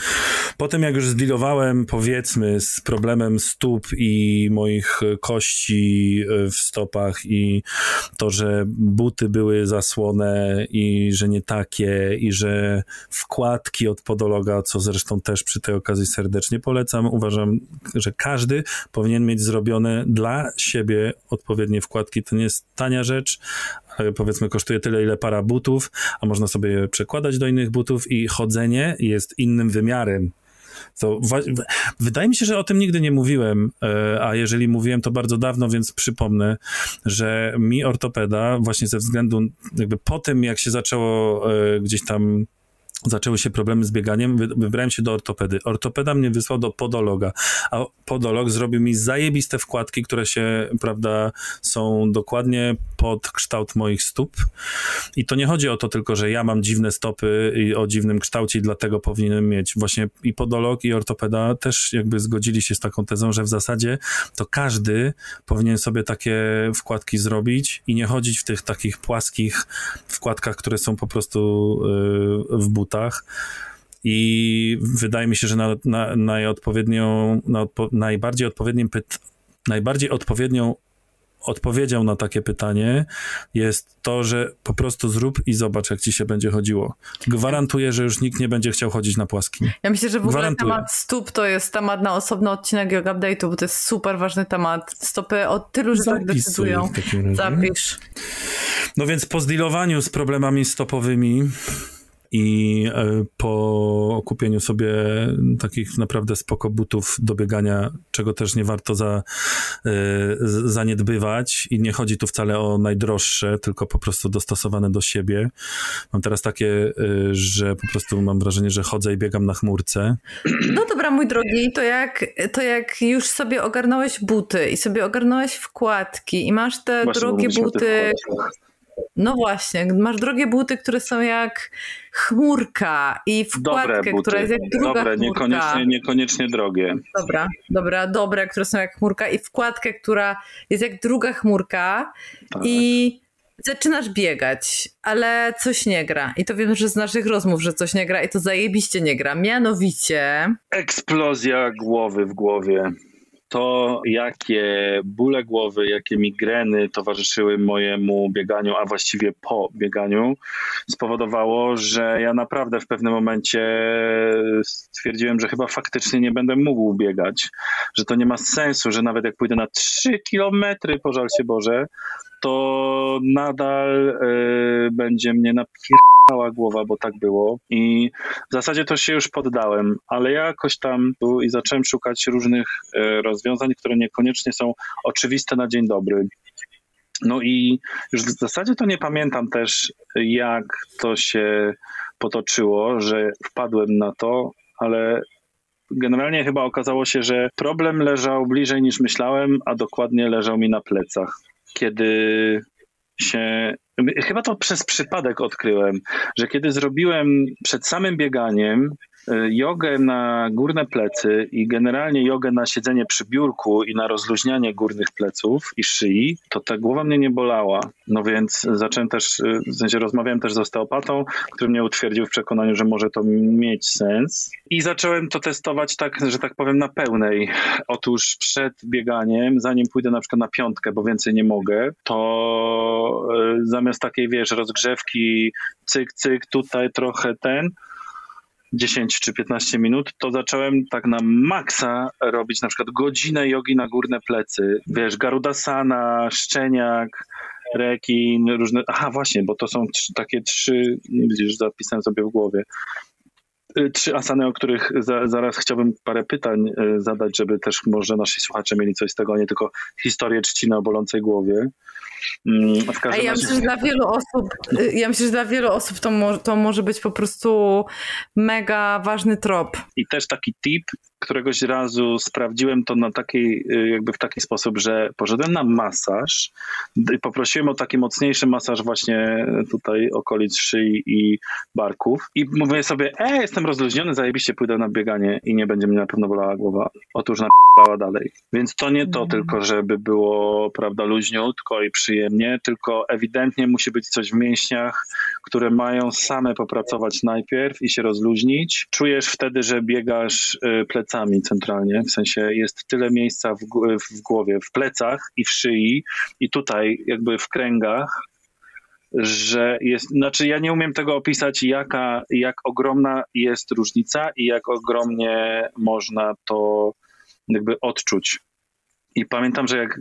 potem jak już zdilowałem, powiedzmy, z problemem stóp i moich kości e, w stopach i to, że buty były zasłone i że nie takie i że wkładki od podologa, co zresztą też przy tej okazji serdecznie polecam, uważam, że każdy powinien mieć zrobione dla siebie odpowiednie wkładki. To nie jest tania rzecz, powiedzmy kosztuje tyle, ile para butów, a można sobie je przekładać do innych butów i chodzenie jest innym wymiarem. To wydaje mi się, że o tym nigdy nie mówiłem, e, a jeżeli mówiłem, to bardzo dawno, więc przypomnę, że mi ortopeda, właśnie ze względu, jakby po tym, jak się zaczęło e, gdzieś tam zaczęły się problemy z bieganiem, wybrałem się do ortopedy. Ortopeda mnie wysłał do podologa, a podolog zrobił mi zajebiste wkładki, które się, prawda, są dokładnie pod kształt moich stóp. I to nie chodzi o to tylko, że ja mam dziwne stopy i o dziwnym kształcie i dlatego powinienem mieć. Właśnie i podolog i ortopeda też jakby zgodzili się z taką tezą, że w zasadzie to każdy powinien sobie takie wkładki zrobić i nie chodzić w tych takich płaskich wkładkach, które są po prostu yy, w butach I wydaje mi się, że na, na, najodpowiednią, na odpo, najbardziej odpowiednim pyt, najbardziej odpowiednią odpowiedzią na takie pytanie jest to, że po prostu zrób i zobacz, jak ci się będzie chodziło. Gwarantuję, że już nikt nie będzie chciał chodzić na płaskim. Ja myślę, że w ogóle Gwarantuję. temat stóp to jest temat na osobny odcinek Yoga Update'u, bo to jest super ważny temat. Stopy od tylu rzeczach decydują. Zapisz. No więc po zdilowaniu z problemami stopowymi i e, po kupieniu sobie takich naprawdę spoko butów do biegania, czego też nie warto za, e, zaniedbywać i nie chodzi tu wcale o najdroższe, tylko po prostu dostosowane do siebie. Mam teraz takie, e, że po prostu mam wrażenie, że chodzę i biegam na chmurce. No dobra, mój drogi, to jak, to jak już sobie ogarnąłeś buty i sobie ogarnąłeś wkładki i masz te Właśnie drogie buty no właśnie, masz drogie buty, które są jak chmurka i wkładkę, która jest jak druga Dobre, chmurka. Niekoniecznie, niekoniecznie drogie. Dobra, dobra, dobre, które są jak chmurka i wkładkę, która jest jak druga chmurka tak. i zaczynasz biegać, ale coś nie gra. I to wiem, że z naszych rozmów, że coś nie gra i to zajebiście nie gra. Mianowicie... Eksplozja głowy w głowie to, jakie bóle głowy, jakie migreny towarzyszyły mojemu bieganiu, a właściwie po bieganiu, spowodowało, że ja naprawdę w pewnym momencie stwierdziłem, że chyba faktycznie nie będę mógł biegać, że to nie ma sensu, że nawet jak pójdę na 3 kilometry, pożal się Boże, to nadal y, będzie mnie napierdała głowa, bo tak było. I w zasadzie to się już poddałem, ale ja jakoś tam tu i zacząłem szukać różnych y, rozwiązań, które niekoniecznie są oczywiste na dzień dobry. No i już w zasadzie to nie pamiętam też, jak to się potoczyło, że wpadłem na to, ale generalnie chyba okazało się, że problem leżał bliżej niż myślałem, a dokładnie leżał mi na plecach kiedy się. Chyba to przez przypadek odkryłem, że kiedy zrobiłem przed samym bieganiem jogę na górne plecy i generalnie jogę na siedzenie przy biurku i na rozluźnianie górnych pleców i szyi, to ta głowa mnie nie bolała. No więc zacząłem też, w sensie rozmawiałem też z osteopatą, który mnie utwierdził w przekonaniu, że może to mieć sens. I zacząłem to testować tak, że tak powiem, na pełnej. Otóż przed bieganiem, zanim pójdę na przykład na piątkę, bo więcej nie mogę, to e, zamiast takiej, wiesz, rozgrzewki, cyk, cyk, tutaj trochę ten, 10 czy 15 minut, to zacząłem tak na maksa robić na przykład godzinę jogi na górne plecy. Wiesz, garudasana, szczeniak, rekin, różne... Aha, właśnie, bo to są takie trzy, widzisz, zapisałem sobie w głowie. Y, trzy asany, o których za, zaraz chciałbym parę pytań y, zadać, żeby też może nasi słuchacze mieli coś z tego, a nie tylko historię trzciny o bolącej głowie. Mm, a ja myślę, że dla wielu osób, y, ja myślę, że dla wielu osób to, mo to może być po prostu mega ważny trop. I też taki tip, któregoś razu sprawdziłem to na takiej, y, jakby w taki sposób, że poszedłem na masaż i poprosiłem o taki mocniejszy masaż właśnie tutaj okolic szyi i barków i mówię sobie, e, jestem rozluźniony, zajebiście pójdę na bieganie i nie będzie mnie na pewno bolała głowa. Otóż na dalej. Więc to nie to mm. tylko, żeby było, prawda, luźniutko i przyjemnie, tylko ewidentnie musi być coś w mięśniach, które mają same popracować najpierw i się rozluźnić. Czujesz wtedy, że biegasz y, plecami plecami centralnie, w sensie jest tyle miejsca w, w głowie, w plecach i w szyi i tutaj jakby w kręgach, że jest, znaczy ja nie umiem tego opisać, jaka, jak ogromna jest różnica i jak ogromnie można to jakby odczuć. I pamiętam, że jak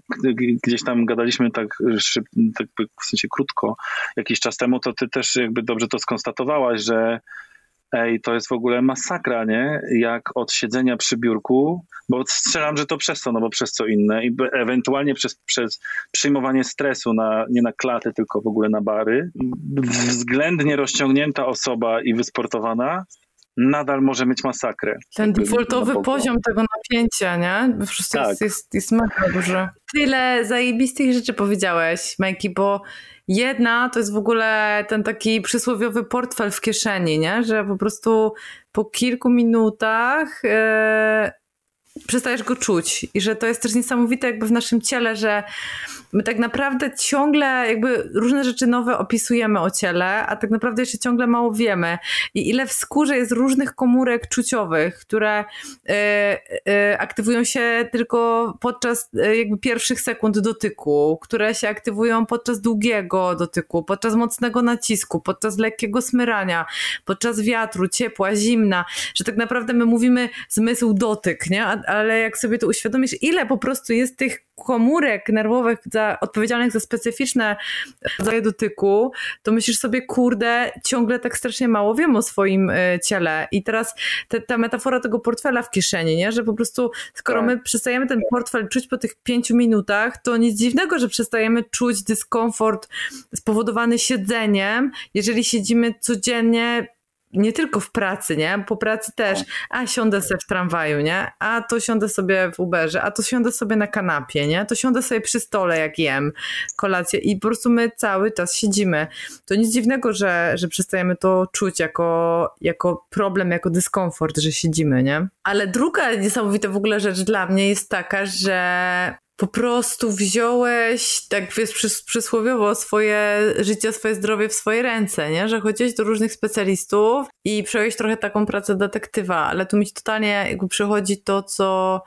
gdzieś tam gadaliśmy tak, szyb, tak w sensie krótko jakiś czas temu, to ty też jakby dobrze to skonstatowałaś, że ej, to jest w ogóle masakra, nie? Jak od siedzenia przy biurku, bo strzelam, że to przez to, no bo przez co inne i ewentualnie przez, przez przyjmowanie stresu na, nie na klaty, tylko w ogóle na bary. Względnie rozciągnięta osoba i wysportowana nadal może mieć masakrę. Ten defaultowy poziom tego napięcia, nie? Po prostu tak. jest, jest, jest mega duży. Tyle zajebistych rzeczy powiedziałeś, Majki, bo Jedna to jest w ogóle ten taki przysłowiowy portfel w kieszeni, nie? że po prostu po kilku minutach yy, przestajesz go czuć i że to jest też niesamowite jakby w naszym ciele, że my tak naprawdę ciągle jakby różne rzeczy nowe opisujemy o ciele, a tak naprawdę jeszcze ciągle mało wiemy. I ile w skórze jest różnych komórek czuciowych, które y, y, aktywują się tylko podczas y, jakby pierwszych sekund dotyku, które się aktywują podczas długiego dotyku, podczas mocnego nacisku, podczas lekkiego smyrania, podczas wiatru, ciepła, zimna, że tak naprawdę my mówimy zmysł dotyk, nie? Ale jak sobie to uświadomisz, ile po prostu jest tych komórek nerwowych za, odpowiedzialnych za specyficzne rodzaje dotyku, to myślisz sobie, kurde, ciągle tak strasznie mało wiem o swoim y, ciele. I teraz te, ta metafora tego portfela w kieszeni, nie? że po prostu skoro tak. my przestajemy ten portfel czuć po tych pięciu minutach, to nic dziwnego, że przestajemy czuć dyskomfort spowodowany siedzeniem, jeżeli siedzimy codziennie nie tylko w pracy, nie? Po pracy też. A siądę sobie w tramwaju, nie? A to siądę sobie w Uberze, a to siądę sobie na kanapie, nie? To siądę sobie przy stole, jak jem kolację i po prostu my cały czas siedzimy. To nic dziwnego, że, że przestajemy to czuć jako, jako problem, jako dyskomfort, że siedzimy, nie? Ale druga niesamowita w ogóle rzecz dla mnie jest taka, że po prostu wziąłeś, tak wiesz, przys przysłowiowo swoje życie, swoje zdrowie w swoje ręce, nie? Że chodziłeś do różnych specjalistów i przejąłeś trochę taką pracę detektywa, ale tu mi totalnie jakby przychodzi to, co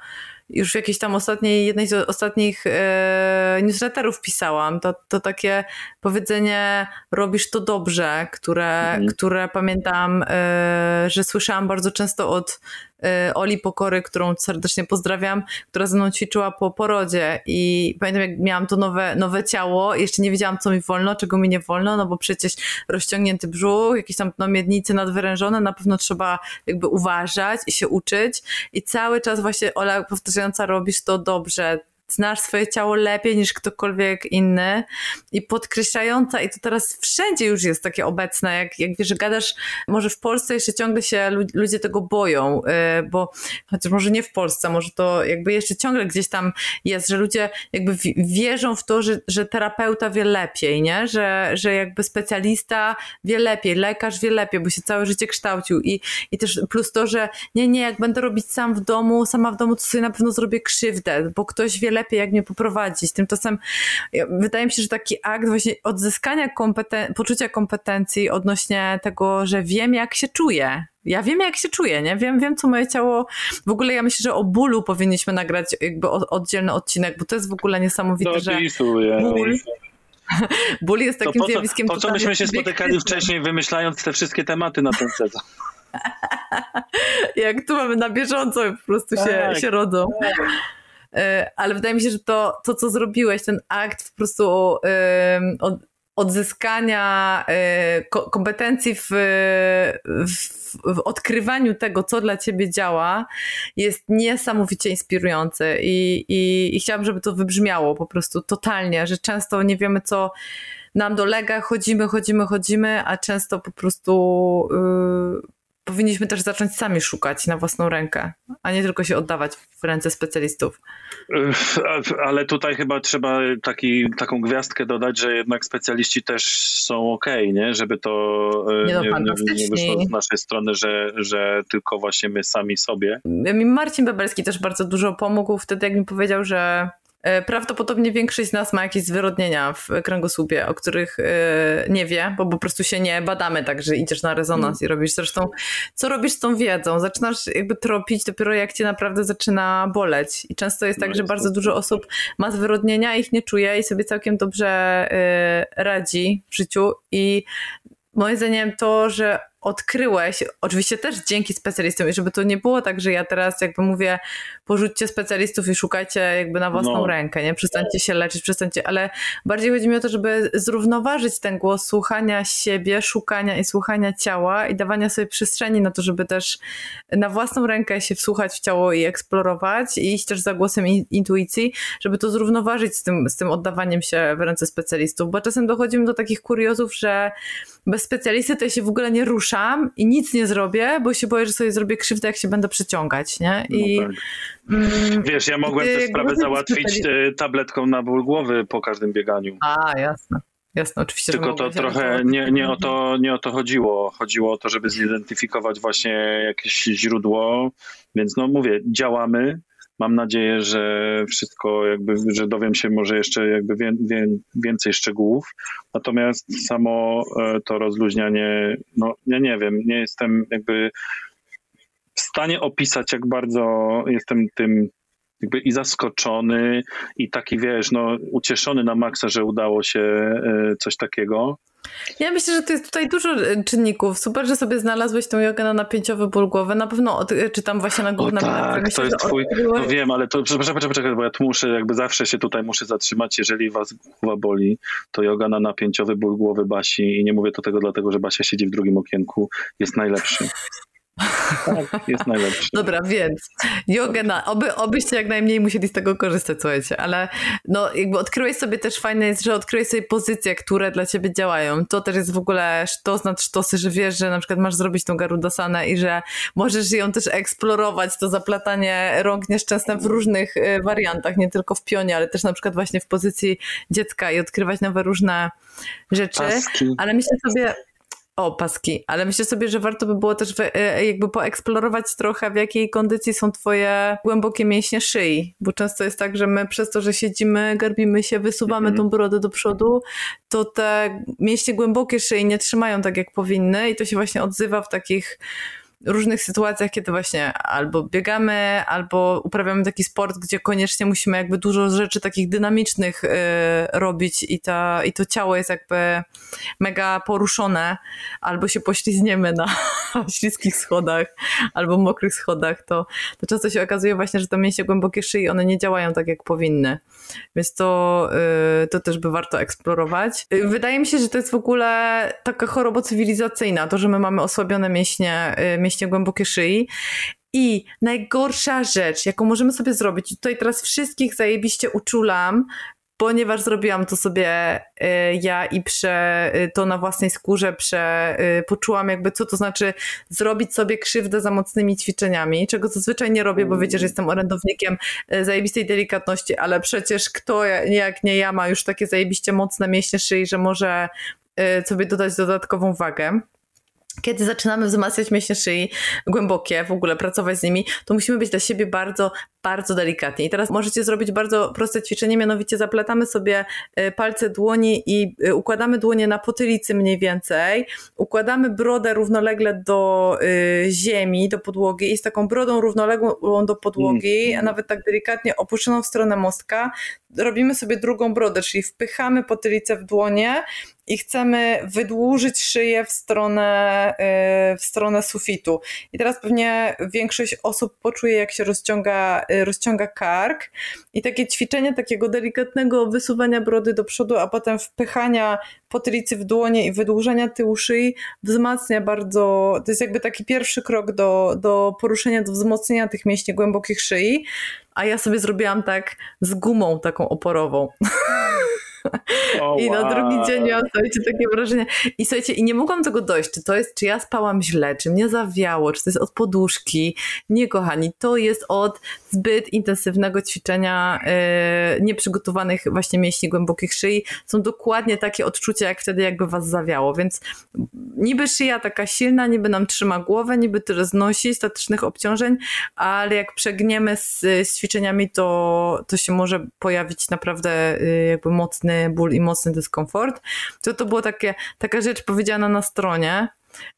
już w jakiejś tam ostatniej, jednej z ostatnich e, newsletterów pisałam, to, to takie powiedzenie robisz to dobrze, które, mhm. które pamiętam, e, że słyszałam bardzo często od Y, Oli Pokory, którą serdecznie pozdrawiam, która ze mną ćwiczyła po porodzie. I pamiętam jak miałam to nowe, nowe ciało, jeszcze nie wiedziałam co mi wolno, czego mi nie wolno, no bo przecież rozciągnięty brzuch, jakieś tam no, miednice nadwyrężone, na pewno trzeba jakby uważać i się uczyć. I cały czas właśnie Ola powtarzająca robisz to dobrze, znasz swoje ciało lepiej niż ktokolwiek inny i podkreślająca, i to teraz wszędzie już jest takie obecne, jak, jak wiesz, gadasz, może w Polsce jeszcze ciągle się ludzie tego boją, y, bo chociaż może nie w Polsce, może to jakby jeszcze ciągle gdzieś tam jest, że ludzie jakby wierzą w to, że, że terapeuta wie lepiej, nie? Że, że jakby specjalista wie lepiej, lekarz wie lepiej, bo się całe życie kształcił i, i też plus to, że nie, nie, jak będę robić sam w domu, sama w domu, to sobie na pewno zrobię krzywdę, bo ktoś wie lepiej, jak mnie poprowadzić. Tymczasem wydaje mi się, że taki akt właśnie odzyskania kompeten poczucia kompetencji odnośnie tego, że wiem, jak się czuję, ja wiem, jak się czuję, nie? Wiem, wiem, co moje ciało. W ogóle ja myślę, że o bólu powinniśmy nagrać jakby oddzielny odcinek, bo to jest w ogóle niesamowite, no, że ból, ból jest takim po co, zjawiskiem. Po co myśmy się spotykali wcześniej, wymyślając te wszystkie tematy na ten sezon? jak tu mamy na bieżąco, po prostu się, tak. się rodzą. E, ale wydaje mi się, że to, to co zrobiłeś, ten akt po prostu od, odzyskania e, kompetencji w, w, w, odkrywaniu tego, co dla ciebie działa, jest niesamowicie inspirujący I, i, i chciałabym, żeby to wybrzmiało po prostu totalnie, że często nie wiemy, co nam dolega, chodzimy, chodzimy, chodzimy, a często po prostu yy, powinniśmy też zacząć sami szukać na własną rękę, a nie tylko się oddawać w ręce specjalistów. Ale tutaj chyba trzeba taki, taką gwiazdkę dodać, że jednak specjaliści też są ok, nie? Żeby to nie, no, nie, nie, wyszło z naszej strony, że, że tylko właśnie my sami sobie. Marcin Bebelski też bardzo dużo pomógł wtedy, jak mi powiedział, że E, prawdopodobnie większość z nas ma jakieś zwyrodnienia w kręgosłupie, o których e, nie wie, bo po prostu się nie badamy tak, że idziesz na rezonans i robisz. Zresztą, co robisz z tą wiedzą? Zaczynasz jakby tropić dopiero jak cię naprawdę zaczyna boleć. I często jest tak, no że bardzo dużo osób ma zwyrodnienia, ich nie czuje i sobie całkiem dobrze e, radzi w życiu. I moim zdaniem to, że odkryłeś, oczywiście też dzięki specjalistom i żeby to nie było tak, że ja teraz jakby mówię, porzućcie specjalistów i szukajcie jakby na własną no. rękę, nie? Przestańcie się leczyć, przestańcie, ale bardziej chodzi mi o to, żeby zrównoważyć ten głos słuchania siebie, szukania i słuchania ciała i dawania sobie przestrzeni na to, żeby też na własną rękę się wsłuchać w ciało i eksplorować i iść też za głosem intuicji, żeby to zrównoważyć z tym, z tym oddawaniem się w ręce specjalistów, bo czasem dochodzimy do takich kuriozów, że bez specjalisty to ja się w ogóle nie ruszam i nic nie zrobię, bo się boję, że sobie zrobię krzywdę, jak się będę przeciągać, nie? I, no tak. mm, Wiesz, ja mogłem tę sprawę załatwić e, tabletką na ból głowy po każdym bieganiu. A, jasne. Jasne, oczywiście. Tylko to trochę nie, nie, o to, nie o to chodziło. Chodziło o to, żeby zidentyfikować właśnie jakieś źródło. Więc no mówię, działamy, mam nadzieję, że wszystko jakby, że dowiem się może jeszcze jakby wie, wie, więcej szczegółów. Natomiast samo e, to rozluźnianie, no ja nie wiem, nie jestem jakby w stanie opisać, jak bardzo jestem tym jakby i zaskoczony, i taki wiesz, no ucieszony na maksa, że udało się e, coś takiego. Ja myślę, że to jest tutaj dużo e, czynników. Super, że sobie znalazłeś tą jogę na napięciowy ból głowy. Na pewno od, e, czytam właśnie na głównym. Tak, myślę, to jest twój, no wiem, ale to przepraszam, przepraszam, bo ja tu muszę, jakby zawsze się tutaj muszę zatrzymać. Jeżeli was głowa boli, to yoga na napięciowy ból głowy Basi i nie mówię to tego dlatego, że Basia siedzi w drugim okienku, jest najlepszy. Tak, jest najlepszy. Dobra, więc jogę na, oby, obyście jak najmniej musieli z tego korzystać, słuchajcie, ale no jakby odkryłeś sobie też fajne jest, że odkryłeś sobie pozycje, które dla ciebie działają. To też jest w ogóle sztos nad sztosy, że wiesz, że na przykład masz zrobić tą garudasanę i że możesz ją też eksplorować, to zaplatanie rąk nieszczęsne w różnych y, wariantach, nie tylko w pionie, ale też na przykład właśnie w pozycji dziecka i odkrywać nowe różne rzeczy. Paski. Ale myślę sobie, o, paski, ale myślę sobie, że warto by było też e, jakby poeksplorować trochę, w jakiej kondycji są twoje głębokie mięśnie szyi, bo często jest tak, że my przez to, że siedzimy, garbimy się, wysuwamy mm -hmm. tą brodę do przodu, to te mięśnie głębokie szyi nie trzymają tak, jak powinny i to się właśnie odzywa w takich różnych sytuacjach, kiedy właśnie albo biegamy, albo uprawiamy taki sport, gdzie koniecznie musimy jakby dużo rzeczy takich dynamicznych y, robić i, ta, i to ciało jest jakby mega poruszone, albo się poślizniemy na śliskich schodach, albo mokrych schodach, to, to często się okazuje właśnie, że te mięśnie głębokie szyi, one nie działają tak, jak powinny. Więc to, y, to też by warto eksplorować. Y, wydaje mi się, że to jest w ogóle taka choroba cywilizacyjna, to, że my mamy osłabione mięśnie, y, mięśnie głębokie szyi. I najgorsza rzecz, jaką możemy sobie zrobić, tutaj teraz wszystkich zajebiście uczulam, ponieważ zrobiłam to sobie y, ja i prze, y, to na własnej skórze prze, y, poczułam jakby co to znaczy zrobić sobie krzywdę za mocnymi ćwiczeniami, czego zazwyczaj nie robię, bo wiecie, że jestem orędownikiem zajebistej delikatności, ale przecież kto jak nie ja ma już takie zajebiście mocne mięśnie szyi, że może sobie dodać dodatkową wagę kiedy zaczynamy wzmacniać mięśnie szyi głębokie, w ogóle pracować z nimi, to musimy być dla siebie bardzo, bardzo delikatni. I teraz możecie zrobić bardzo proste ćwiczenie, mianowicie zaplatamy sobie e, palce dłoni i e, układamy dłonie na potylicy mniej więcej, układamy brodę równolegle do y, ziemi, do podłogi i z taką brodą równoległą do podłogi, mm. a nawet tak delikatnie opuszczoną w stronę mostka, robimy sobie drugą brodę, czyli wpychamy potylicę w dłonie i chcemy wydłużyć szyję w stronę, w stronę sufitu. I teraz pewnie większość osób poczuje, jak się rozciąga Y, rozciąga kark i takie ćwiczenie takiego delikatnego wysuwania brody do przodu, a potem wpychania potylicy w dłonie i wydłużenia tyłu szyi wzmacnia bardzo, to jest jakby taki pierwszy krok do, do poruszenia, do wzmocnienia tych mięśni głębokich szyi, a ja sobie zrobiłam tak z gumą taką oporową. Oh, I na drugi dzień miałam, słuchajcie, takie wrażenie. I słuchajcie, i nie mogłam tego dojść, czy to jest, czy ja spałam źle, czy mnie zawiało, czy to jest od poduszki. Nie, kochani, to jest od zbyt intensywnego ćwiczenia yy, nieprzygotowanych właśnie mięśni głębokich szyi. Są dokładnie takie odczucia, jak wtedy jakby was zawiało, więc niby szyja taka silna, niby nam trzyma głowę, niby tyle znosi statycznych obciążeń, ale jak przegniemy z, z ćwiczeniami, to, to się może pojawić naprawdę yy, jakby mocny ból i mocny dyskomfort. To to było takie, taka rzecz powiedziana na stronie.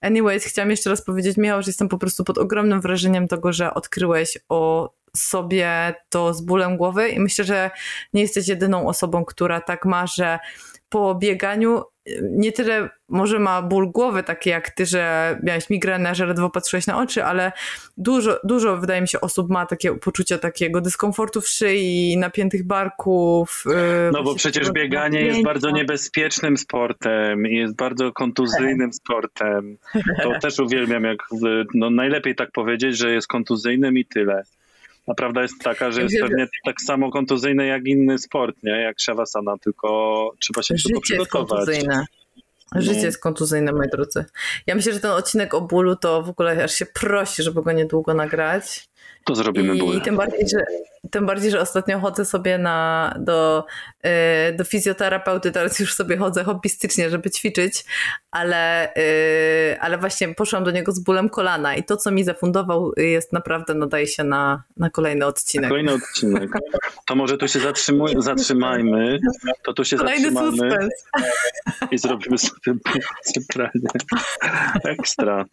Anyways, chciałam jeszcze raz powiedzieć, Michał, że jestem po prostu pod ogromnym wrażeniem tego, że odkryłeś o sobie to z bólem głowy i myślę, że nie jesteś jedyną osobą, która tak ma, że po bieganiu nie tyle może ma ból głowy taki jak ty, że miałeś migrenę, że ledwo patrzyłeś na oczy, ale dużo, dużo wydaje mi się osób ma takie poczucie takiego dyskomfortu w szyi, napiętych barków. Y, no bo przecież bieganie jest bardzo niebezpiecznym sportem jest bardzo kontuzyjnym sportem. To też uwielbiam, jak no najlepiej tak powiedzieć, że jest kontuzyjnym i tyle. A prawda jest taka, że jest pewnie tak samo kontuzyjne jak inny sport, nie? Jak Shavasana, tylko trzeba się Życie tylko przygotować. Jest kontuzyjne. Życie no. jest kontuzyjne, moi drodzy. Ja myślę, że ten odcinek o bólu to w ogóle aż się prosi, żeby go niedługo nagrać. To zrobimy I tym bardziej, że, tym bardziej, że ostatnio chodzę sobie na, do, yy, do fizjoterapeuty, teraz już sobie chodzę hobbystycznie, żeby ćwiczyć, ale, yy, ale właśnie poszłam do niego z bólem kolana i to, co mi zafundował jest naprawdę, nadaje się na, na kolejny odcinek. Kolejny odcinek. To może tu się zatrzymuj, zatrzymajmy, to tu się Kolejny zatrzymamy suspens. i zrobimy sobie centralnie. Ekstra.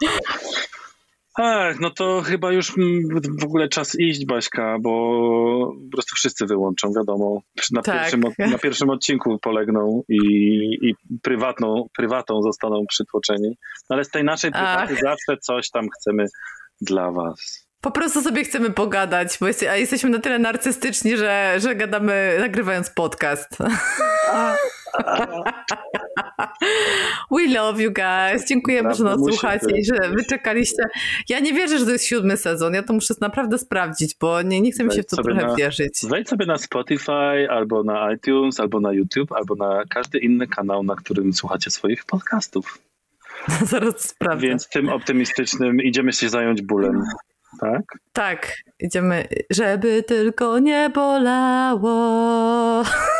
Ach, no to chyba już w ogóle czas iść, Baśka, bo po prostu wszyscy wyłączą, wiadomo. Na, tak. pierwszym, na pierwszym odcinku polegną i, i prywatną, prywatą zostaną przytłoczeni. Ale z tej naszej prywaty zawsze coś tam chcemy dla was. Po prostu sobie chcemy pogadać, bo jest, a jesteśmy na tyle narcystyczni, że, że gadamy nagrywając podcast. We love you guys. Dziękujemy, że nas słuchacie i że wyczekaliście. Ja nie wierzę, że to jest siódmy sezon. Ja to muszę naprawdę sprawdzić, bo nie, nie chcę mi się w to trochę na, wierzyć. Wejdź sobie na Spotify, albo na iTunes, albo na YouTube, albo na każdy inny kanał, na którym słuchacie swoich podcastów. Zaraz sprawdzę. Więc tym optymistycznym idziemy się zająć bólem. Tak? Tak, idziemy, żeby tylko nie bolało.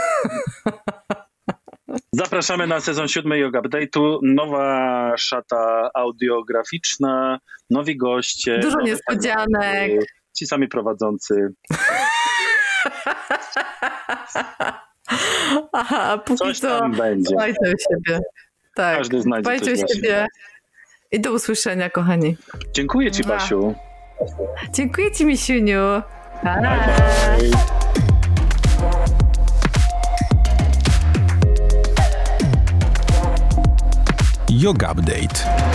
Zapraszamy na sezon siódmy Yoga Update'u. Nowa szata audiograficzna, nowi goście. Dużo niespodzianek. ci sami prowadzący. Aha, póki Coś co tam będzie. dbajcie o siebie. Tak, Każdy znajdzie dbajcie o siebie. I do usłyszenia, kochani. Dziękuję Ci, Basiu. Dziękuję Ci, Misiuniu. Bye. bye. Yoga Update.